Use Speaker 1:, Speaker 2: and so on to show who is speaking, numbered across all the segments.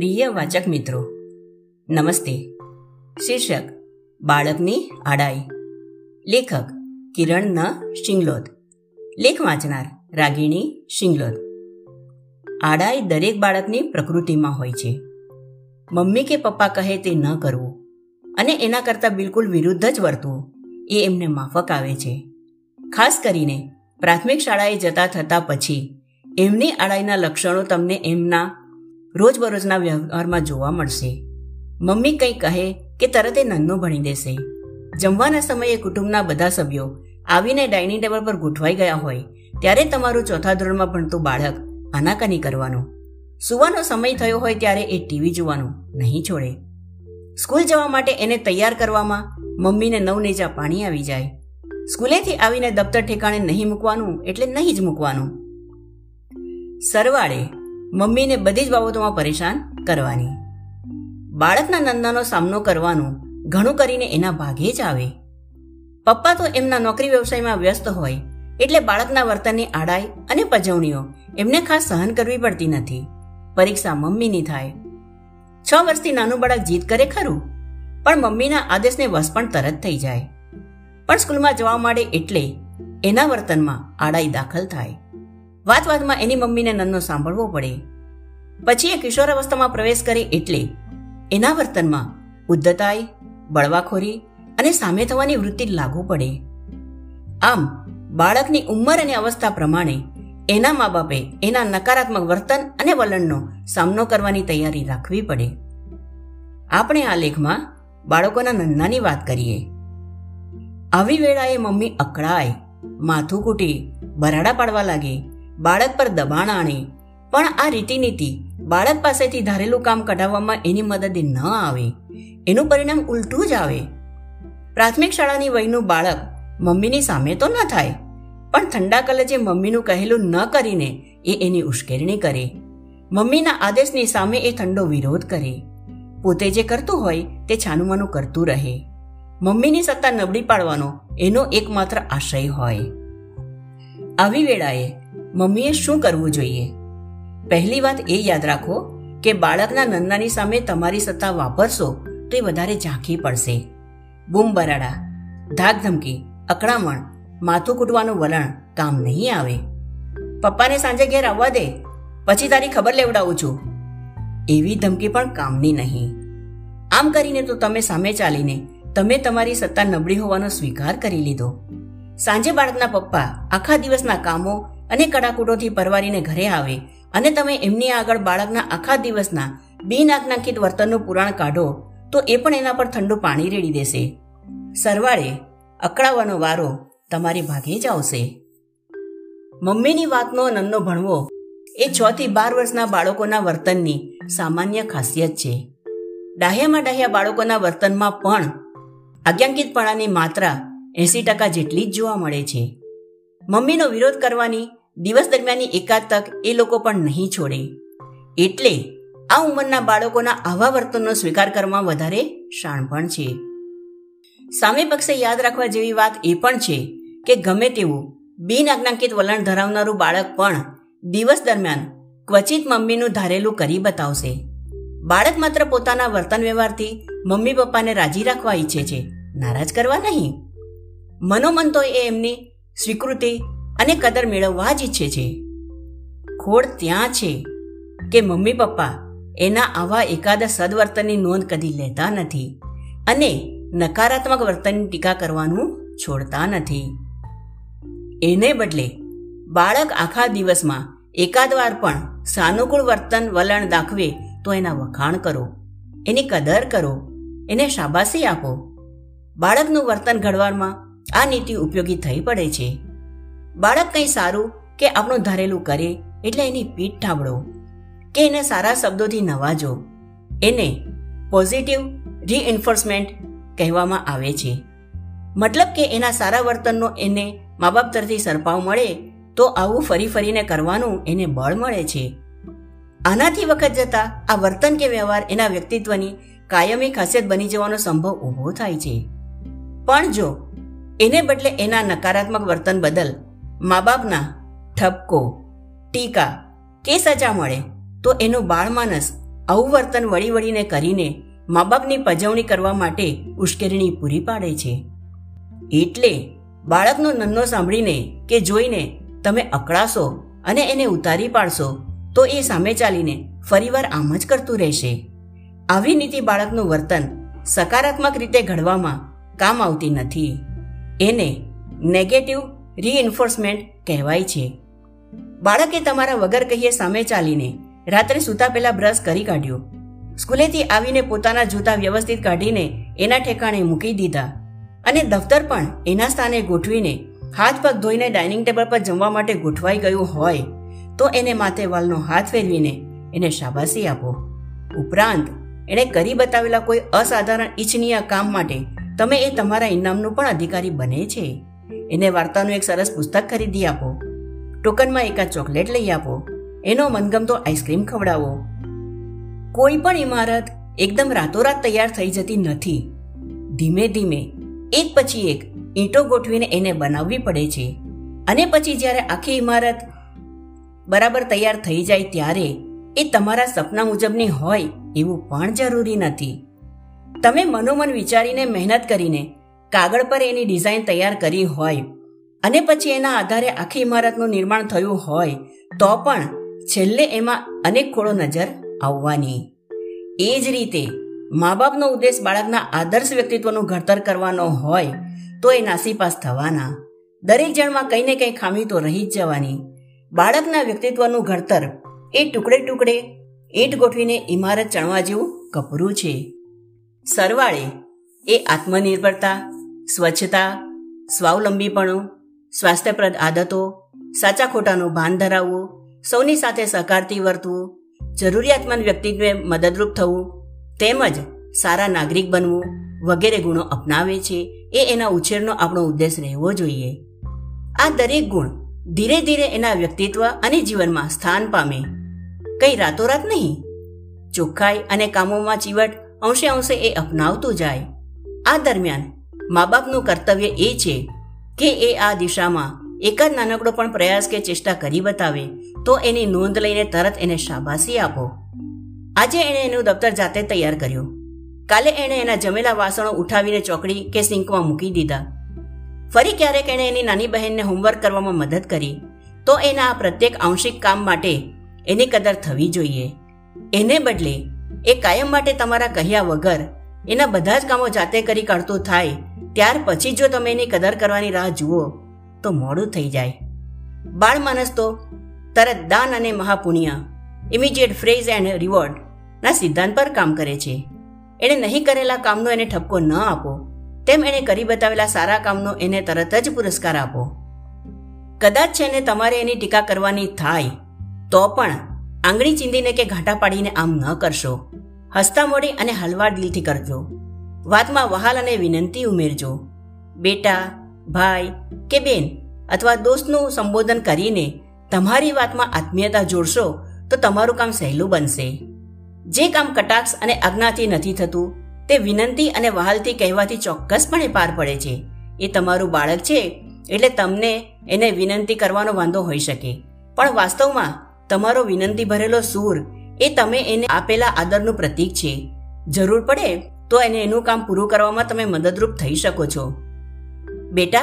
Speaker 1: પ્રિય વાચક મિત્રો, નમસ્તે. શીર્ષક, બાળકની આડાઈ. લેખક, કિરણ ન. શિંગલોદ. લેખ વાંચનાર, રાગીણી શિંગલોદ. આડાઈ દરેક બાળકની પ્રકૃતિમાં હોય છે. મમ્મી કે પપ્પા કહે તે ન કરવું અને એના કરતાં બિલકુલ વિરુદ્ધ જ વર્તવું એ એમને માફક આવે છે. ખાસ કરીને પ્રાથમિક શાળાએ જતા થતા પછી એમની આડાઈના લક્ષણો તમને એમના રોજબરોજના વ્યવહારમાં જોવા મળશે. મમ્મી કંઈ કહે કે તરત એ નન્નો ભણી દેશે. જમવાના સમયે કુટુંબના બધા સભ્યો આવીને ડાઇનિંગ ટેબલ પર ગોઠવાઈ ગયા હોય, ત્યારે તમારું ચોથા ધોરણમાં ભણતું બાળક આનાકાની કરવાનું. સુવાનો સમય થયો હોય ત્યારે એ ટીવી જોવાનું નહીં છોડે. સ્કૂલ જવા માટે એને તૈયાર કરવામાં મમ્મીને નવ નેજા પાણી આવી જાય. સ્કૂલેથી આવીને દફતર ઠેકાણે નહીં મૂકવાનું એટલે નહીં જ મૂકવાનું. સરવાળે મમ્મીને બધી જ બાબતોમાં પરેશાન કરવાની. બાળકના નંદાનો સામનો કરવાનું ઘણું કરીને એના ભાગે જ આવે. પપ્પા તો એમના નોકરી વ્યવસાયમાં વ્યસ્ત હોય, એટલે બાળકના વર્તનની આડાઈ અને પજવણીઓ એમને ખાસ સહન કરવી પડતી નથી. પરીક્ષા મમ્મીની થાય. છ વર્ષથી નાનું બાળક જીત કરે ખરું, પણ મમ્મીના આદેશને વશ પણ તરત થઈ જાય. પણ સ્કૂલમાં જવા માંડે એટલે એના વર્તનમાં આડાઈ દાખલ થાય. વાત વાતમાં એની મમ્મીને નન્નો સાંભળવો પડે. પછી એ કિશોરાવસ્થામાં પ્રવેશ કરે એટલે એના વર્તનમાં ઉદ્ધતાઈ, બળવાખોરી અને સામે થવાની વૃત્તિ લાગુ પડે. આમ, બાળકની ઉંમર અને અવસ્થા પ્રમાણે એના મા બાપે એના નકારાત્મક વર્તન અને વલણનો સામનો કરવાની તૈયારી રાખવી પડે. આપણે આ લેખમાં બાળકોના નન્નાની વાત કરીએ. આવી વેળાએ મમ્મી અકળાય, માથું કૂટી, બરાડા પાડવા લાગે બાળક પર દબાણ આણે. પણ આ રીતિનીતિ બાળક પાસેથી ધારેલું કામ કઢાવવામાં એની મદદે ન આવે. એનું પરિણામ ઉલટું જ આવે. પ્રાથમિક શાળાની વયનું બાળક મમ્મીની સામે તો ન થાય. પણ ઠંડા કલેજે મમ્મીનું કહેલું ન કરીને એ એની ઉશ્કેરણી કરે. મમ્મીના આદેશની સામે એ ઠંડો વિરોધ કરે. પોતે જે કરતું હોય તે છાનુમાનું કરતું રહે. મમ્મીની સત્તા નબળી પાડવાનો એનો એકમાત્ર આશય હોય. આવી વેળાએ મમ્મીએ શું કરવું જોઈએ? પહેલી વાત એ યાદ રાખો કે બાળકના નન્નાની સામે તમારી સત્તા વાપરશો તો એ વધારે ઝાંખી પડશે. બૂમ બરાડા, ધાક ધમકી, અકળામણ, માથું કૂટવાનું વલણ કામ નહીં આવે. પપ્પાને સાંજે ઘેર આવવા દે, પછી તારી ખબર લેવડાવું છું. એવી ધમકી પણ કામની નહીં. આમ કરીને તો તમે સામે ચાલીને તમે તમારી સત્તા નબળી હોવાનો સ્વીકાર કરી લીધો. સાંજે બાળકના પપ્પા આખા દિવસના કામો અને કડાકૂટોથી પરવારીને ઘરે આવે અને તમે એમની આગળ બાળકના આખા દિવસના બિનઆજ્ઞાકિત વર્તનનું પુરાણ કાઢો, તો એ પણ એના પર ઠંડુ પાણી રેડી દેશે. સરવાળે અકળાવવાનો વારો તમારી ભાગે જ આવશે. મમ્મીની વાતનો નન્નો ભણવો એ છ થી બાર વર્ષના બાળકોના વર્તનની સામાન્ય ખાસિયત છે. ડાહ્યામાં ડાહ્યા બાળકોના વર્તનમાં પણ આજ્ઞાંકિતપણાની માત્રા એસી ટકા જેટલી જ જોવા મળે છે. મમ્મીનો વિરોધ કરવાની દિવસ દરમિયાનની એકાદ તક એ લોકો પણ નહીં છોડે. એટલે આ ઉંમરના બાળકોના આવા વર્તનનો સ્વીકાર કરવામાં વધારે શાણપણ છે. સામે પક્ષે યાદ રાખવા જેવી વાત એ પણ છે કે ગમે તેવું બિન આજ્ઞાંકિત વલણ ધરાવનારું બાળક પણ દિવસ દરમિયાન ક્વચિત મમ્મીનું ધારેલું કરી બતાવશે. બાળક માત્ર પોતાના વર્તન વ્યવહારથી મમ્મી પપ્પાને રાજી રાખવા ઈચ્છે છે, નારાજ કરવા નહીં. મનોમન તો એ એમની સ્વીકૃતિ અને કદર મેળવવા જ ઈચ્છે છે. ખોડ ત્યાં છે કે મમ્મી પપ્પા એના આવા એકાદ સદવર્તનની નોંધ કદી લેતા નથી અને નકારાત્મક વર્તનની ટીકા કરવાનું છોડતા નથી. એને બદલે બાળક આખા દિવસમાં એકાદ વાર પણ સાનુકૂળ વર્તન વલણ દાખવે તો એના વખાણ કરો, એની કદર કરો, એને શાબાશી આપો. બાળકનું વર્તન ઘડવામાં આ નીતિ ઉપયોગી થઈ પડે છે. બાળક કંઈ સારું કે આપણું ધારેલું કરે એટલે એની પીઠ ઠાબડો કે એને સારા શબ્દોથી નવાજો. એને પોઝિટિવ રીએન્ફોર્સમેન્ટ કહેવામાં આવે છે. મતલબ કે એના સારા વર્તનનો એને મા બાપ તરફથી સરપાવ મળે તો આવું ફરી ફરીને કરવાનું એને બળ મળે છે. આનાથી વખત જતા આ વર્તન કે વ્યવહાર એના વ્યક્તિત્વની કાયમી ખાસિયત બની જવાનો સંભવ ઊભો થાય છે. પણ જો એને બદલે એના નકારાત્મક વર્તન બદલ મા બાપના ઠપકો, ટીકા કે સજા મળે, તો એનું બાળમાનસ આવું વર્તન વળી વળીને કરીને મા બાપની પજવણી કરવા માટે ઉશ્કેરણી પૂરી પાડે છે. એટલે બાળકનો નન્નો સાંભળીને કે જોઈને તમે અકળાશો અને એને ઉતારી પાડશો, તો એ સામે ચાલીને ફરીવાર આમ જ કરતું રહેશે. આવી નીતિ બાળકનું વર્તન સકારાત્મક રીતે ઘડવામાં કામ આવતી નથી. એને નેગેટિવ રીએન્ફોર્સમેન્ટ કહેવાય છે. બાળકે તમારા વગર કહીએ સામે ચાલીને રાત્રે સૂતા પહેલા બ્રશ કરી કાઢ્યો. સ્કૂલેથી આવીને પોતાના જૂતા વ્યવસ્થિત કાઢીને એના ઠેકાણે મૂકી દીધા અને દફતર પણ એના સ્થાને ગોઠવીને હાથ પગ ધોઈને ડાઇનિંગ ટેબલ પર જમવા માટે ગોઠવાઈ ગયું હોય તો એને માથે વાલનો હાથ ફેરવીને એને શાબાશી આપો. ઉપરાંત, એણે કરી બતાવેલા કોઈ અસાધારણ ઇચ્છનીય કામ માટે તમે એ તમારા ઇનામનું પણ અધિકારી બને છે. એને વાર્તાનું એક સરસ પુસ્તક ખરીદી આપો. ટોકનમાં એકાદ ચોકલેટ લઈ આપો. એનો મનગમતો આઈસ્ક્રીમ ખવડાવો. કોઈ પણ ઇમારત એકદમ રાતોરાત તૈયાર થઈ જતી નથી. ધીમે ધીમે એક પછી એક ઈંટો ગોઠવીને એને બનાવવી પડે છે. અને પછી જ્યારે આખી ઇમારત બરાબર તૈયાર થઈ જાય ત્યારે એ તમારા સપના મુજબની હોય એવું પણ જરૂરી નથી. તમે મનોમન વિચારીને મહેનત કરીને કાગળ પર એની ડિઝાઇન તૈયાર કરી હોય અને પછી એના આધારે આખી ઇમારતનું નિર્માણ થયું હોય, તો પણ છેલ્લે એમાં અનેક ખોળો નજર આવવાની. એ જ રીતે મા બાપનો ઉદ્દેશ બાળકના આદર્શ વ્યક્તિત્વનું ઘડતર કરવાનો હોય, તો એ નાસીપાસ થવાના. દરેક જણમાં કંઈ ને કંઈ ખામી તો રહી જ જવાની. બાળકના વ્યક્તિત્વનું ઘડતર એ ટુકડે ટુકડે ઈંટ ગોઠવીને ઇમારત ચણવા જેવું કપરું છે. સરવાળે એ આત્મનિર્ભરતા સ્વચ્છતા, સ્વાવલંબીપણું, સ્વાસ્થ્યપ્રદ આદતો, સાચા ખોટાનું ભાન ધરાવવું, સૌની સાથે સહકારથી વર્તવું, જરૂરિયાતમંદ વ્યક્તિને મદદરૂપ થવું, તેમજ સારા નાગરિક બનવું વગેરે ગુણો અપનાવે છે એ એના ઉછેરનો આપણો ઉદ્દેશ રહેવો જોઈએ. આ દરેક ગુણ ધીરે ધીરે એના વ્યક્તિત્વ અને જીવનમાં સ્થાન પામે. કઈ રાતોરાત નહીં. ચોખ્ખાઈ અને કામોમાં ચીવટ અંશે અંશે એ અપનાવતું જાય. આ દરમિયાન મા બાપનું કર્તવ્ય એ છે કે એ આ દિશામાં એક જ નાનકડો પણ પ્રયાસ કે ચેષ્ટા કરી બતાવે, તો એની નોંધ લઈને તરત એને શાબાશી આપો. આજે એણે એનું દફતર જાતે તૈયાર કર્યું. કાલે એણે એના જમેલા વાસણો ઉઠાવીને ચોકડી કે સિંકમાં મૂકી દીધા. ફરી ક્યારેક એણે એની નાની બહેનને હોમવર્ક કરવામાં મદદ કરી, તો એના આ પ્રત્યેક આંશિક કામ માટે એની કદર થવી જોઈએ. એને બદલે, એ કાયમ માટે તમારા કહ્યા વગર એના બધા જ કામો જાતે કરી કાઢતું થાય ત્યાર પછી જો તમે એની કદર કરવાની રાહ જુઓ, તો મોડું થઈ જાય. બાળ માણસ તો તરત દાન અને મહાપુણ્ય ઇમિડિયેટ ફ્રેઝ એન્ડ રિવોર્ડ ના સિદ્ધાંત પર કામ કરે છે. એણે નહીં કરેલા કામનો એને ઠપકો ન આપો. તેમ એણે કરી બતાવેલા સારા કામનો એને તરત જ પુરસ્કાર આપો. કદાચ છે ને તમારે એની ટીકા કરવાની થાય, તો પણ આંગળી ચીંધીને કે ઘાંટા પાડીને આમ ન કરશો. હસતા મોડી અને હલવા દિલથી કરજો. વાતમાં વહાલ અને વિનંતી ઉમેરજો. બેટા, ભાઈ કે બેન, અથવા દોસ્તનું સંબોધન કરીને તમારી વાતમાં આત્મીયતા જોડશો, તો તમારું કામ સહેલું બનશે. જે કામ કટાક્ષ અને આજ્ઞાથી નથી થતું, તે વિનંતી અને વહાલથી કહેવાથી ચોક્કસપણે પાર પડે છે. એ તમારું બાળક છે, એટલે તમને એને વિનંતી કરવાનો વાંધો હોઈ શકે. પણ વાસ્તવમાં, તમારો વિનંતી ભરેલો સૂર એ તમે એને આપેલા આદરનું પ્રતીક છે. જરૂર પડે તો એને એનું કામ પૂરું કરવામાં તમે મદદરૂપ થઈ શકો છો. બેટા,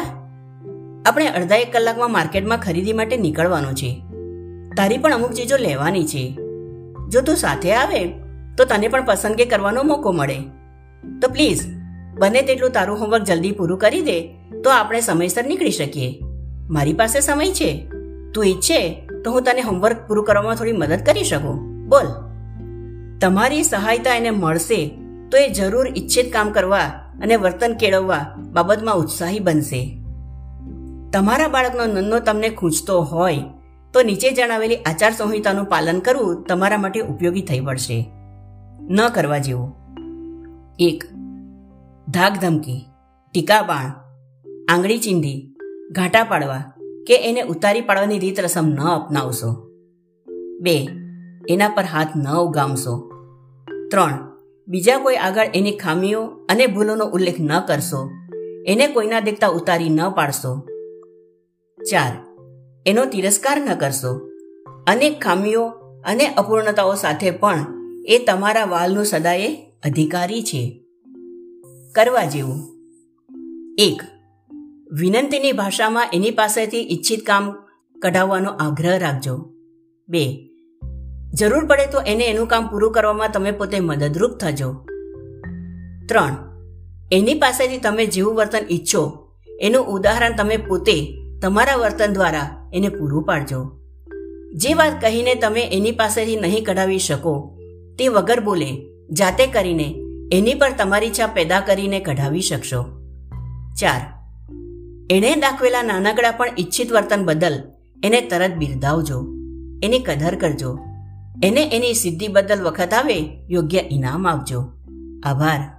Speaker 1: આપણે અડધા એક કલાકમાં માર્કેટમાં ખરીદી માટે નીકળવાનું છે. તારી પણ અમુક ચીજો લેવાની છે. જો તું સાથે આવે, તો તને પણ પસંદગી કરવાનો મોકો મળે. તો પ્લીઝ, બને તેટલું તારું હોમવર્ક જલ્દી પૂરું કરી દે, તો આપણે સમયસર નીકળી શકીએ. મારી પાસે સમય છે. તું ઈચ્છે, તો હું તને હોમવર્ક પૂરું કરવામાં થોડી મદદ કરી શકું. બોલ. તમારી સહાયતા એને મળશે તો એ જરૂર ઈચ્છિત કામ કરવા અને વર્તન કેળવવા બાબતમાં ઉત્સાહી બનશે. તમારા બાળકનો નન્નો તમને ખૂંચતો હોય તો નીચે જણાવેલી આચાર સંહિતાનું પાલન કરવું તમારા માટે ઉપયોગી થઈ પડશે ન કરવા જેવું. એક ધાક ધમકી ટીકાપાણ આંગળી ચીંધી, ઘાટા પાડવા કે એને ઉતારી પાડવાની રીત રસમ ન અપનાવશો. બે, એના પર હાથ ન ઉગામશો. ત્રણ બીજા કોઈ આગળ એની ખામીઓ અને ભૂલોનો ઉલ્લેખ ન કરશો. એને કોઈના દેખતા ઉતારી ન પાડશો. ચાર, એનો તિરસ્કાર ન કરશો. અનેક ખામીઓ અને અપૂર્ણતાઓ સાથે પણ એ તમારા વાલનું સદાયે અધિકારી છે. કરવા જેવું. એક, વિનંતીની ભાષામાં એની પાસેથી ઈચ્છિત કામ કઢાવવાનો આગ્રહ રાખજો. બે જરૂર પડે તો એને એનું કામ પૂરું કરવામાં તમે પોતે મદદરૂપ થજો. ત્રણ, એની પાસેથી તમે જેવું વર્તન ઈચ્છો, એનું ઉદાહરણ તમે પોતે તમારા વર્તન દ્વારા એને પૂરું પાડજો. જે વાત કહીને તમે એની પાસેથી નહીં કઢાવી શકો, તે વગર બોલે, જાતે કરીને એની પર તમારી ઈચ્છા પેદા કરીને કઢાવી શકશો. ચાર, એણે દાખવેલા નાનકડા પણ ઈચ્છિત વર્તન બદલ એને તરત બિરદાવજો, એની કદર કરજો. એને એની સિદ્ધિ બદલ વખત આવે યોગ્ય ઇનામ આપજો. આભાર.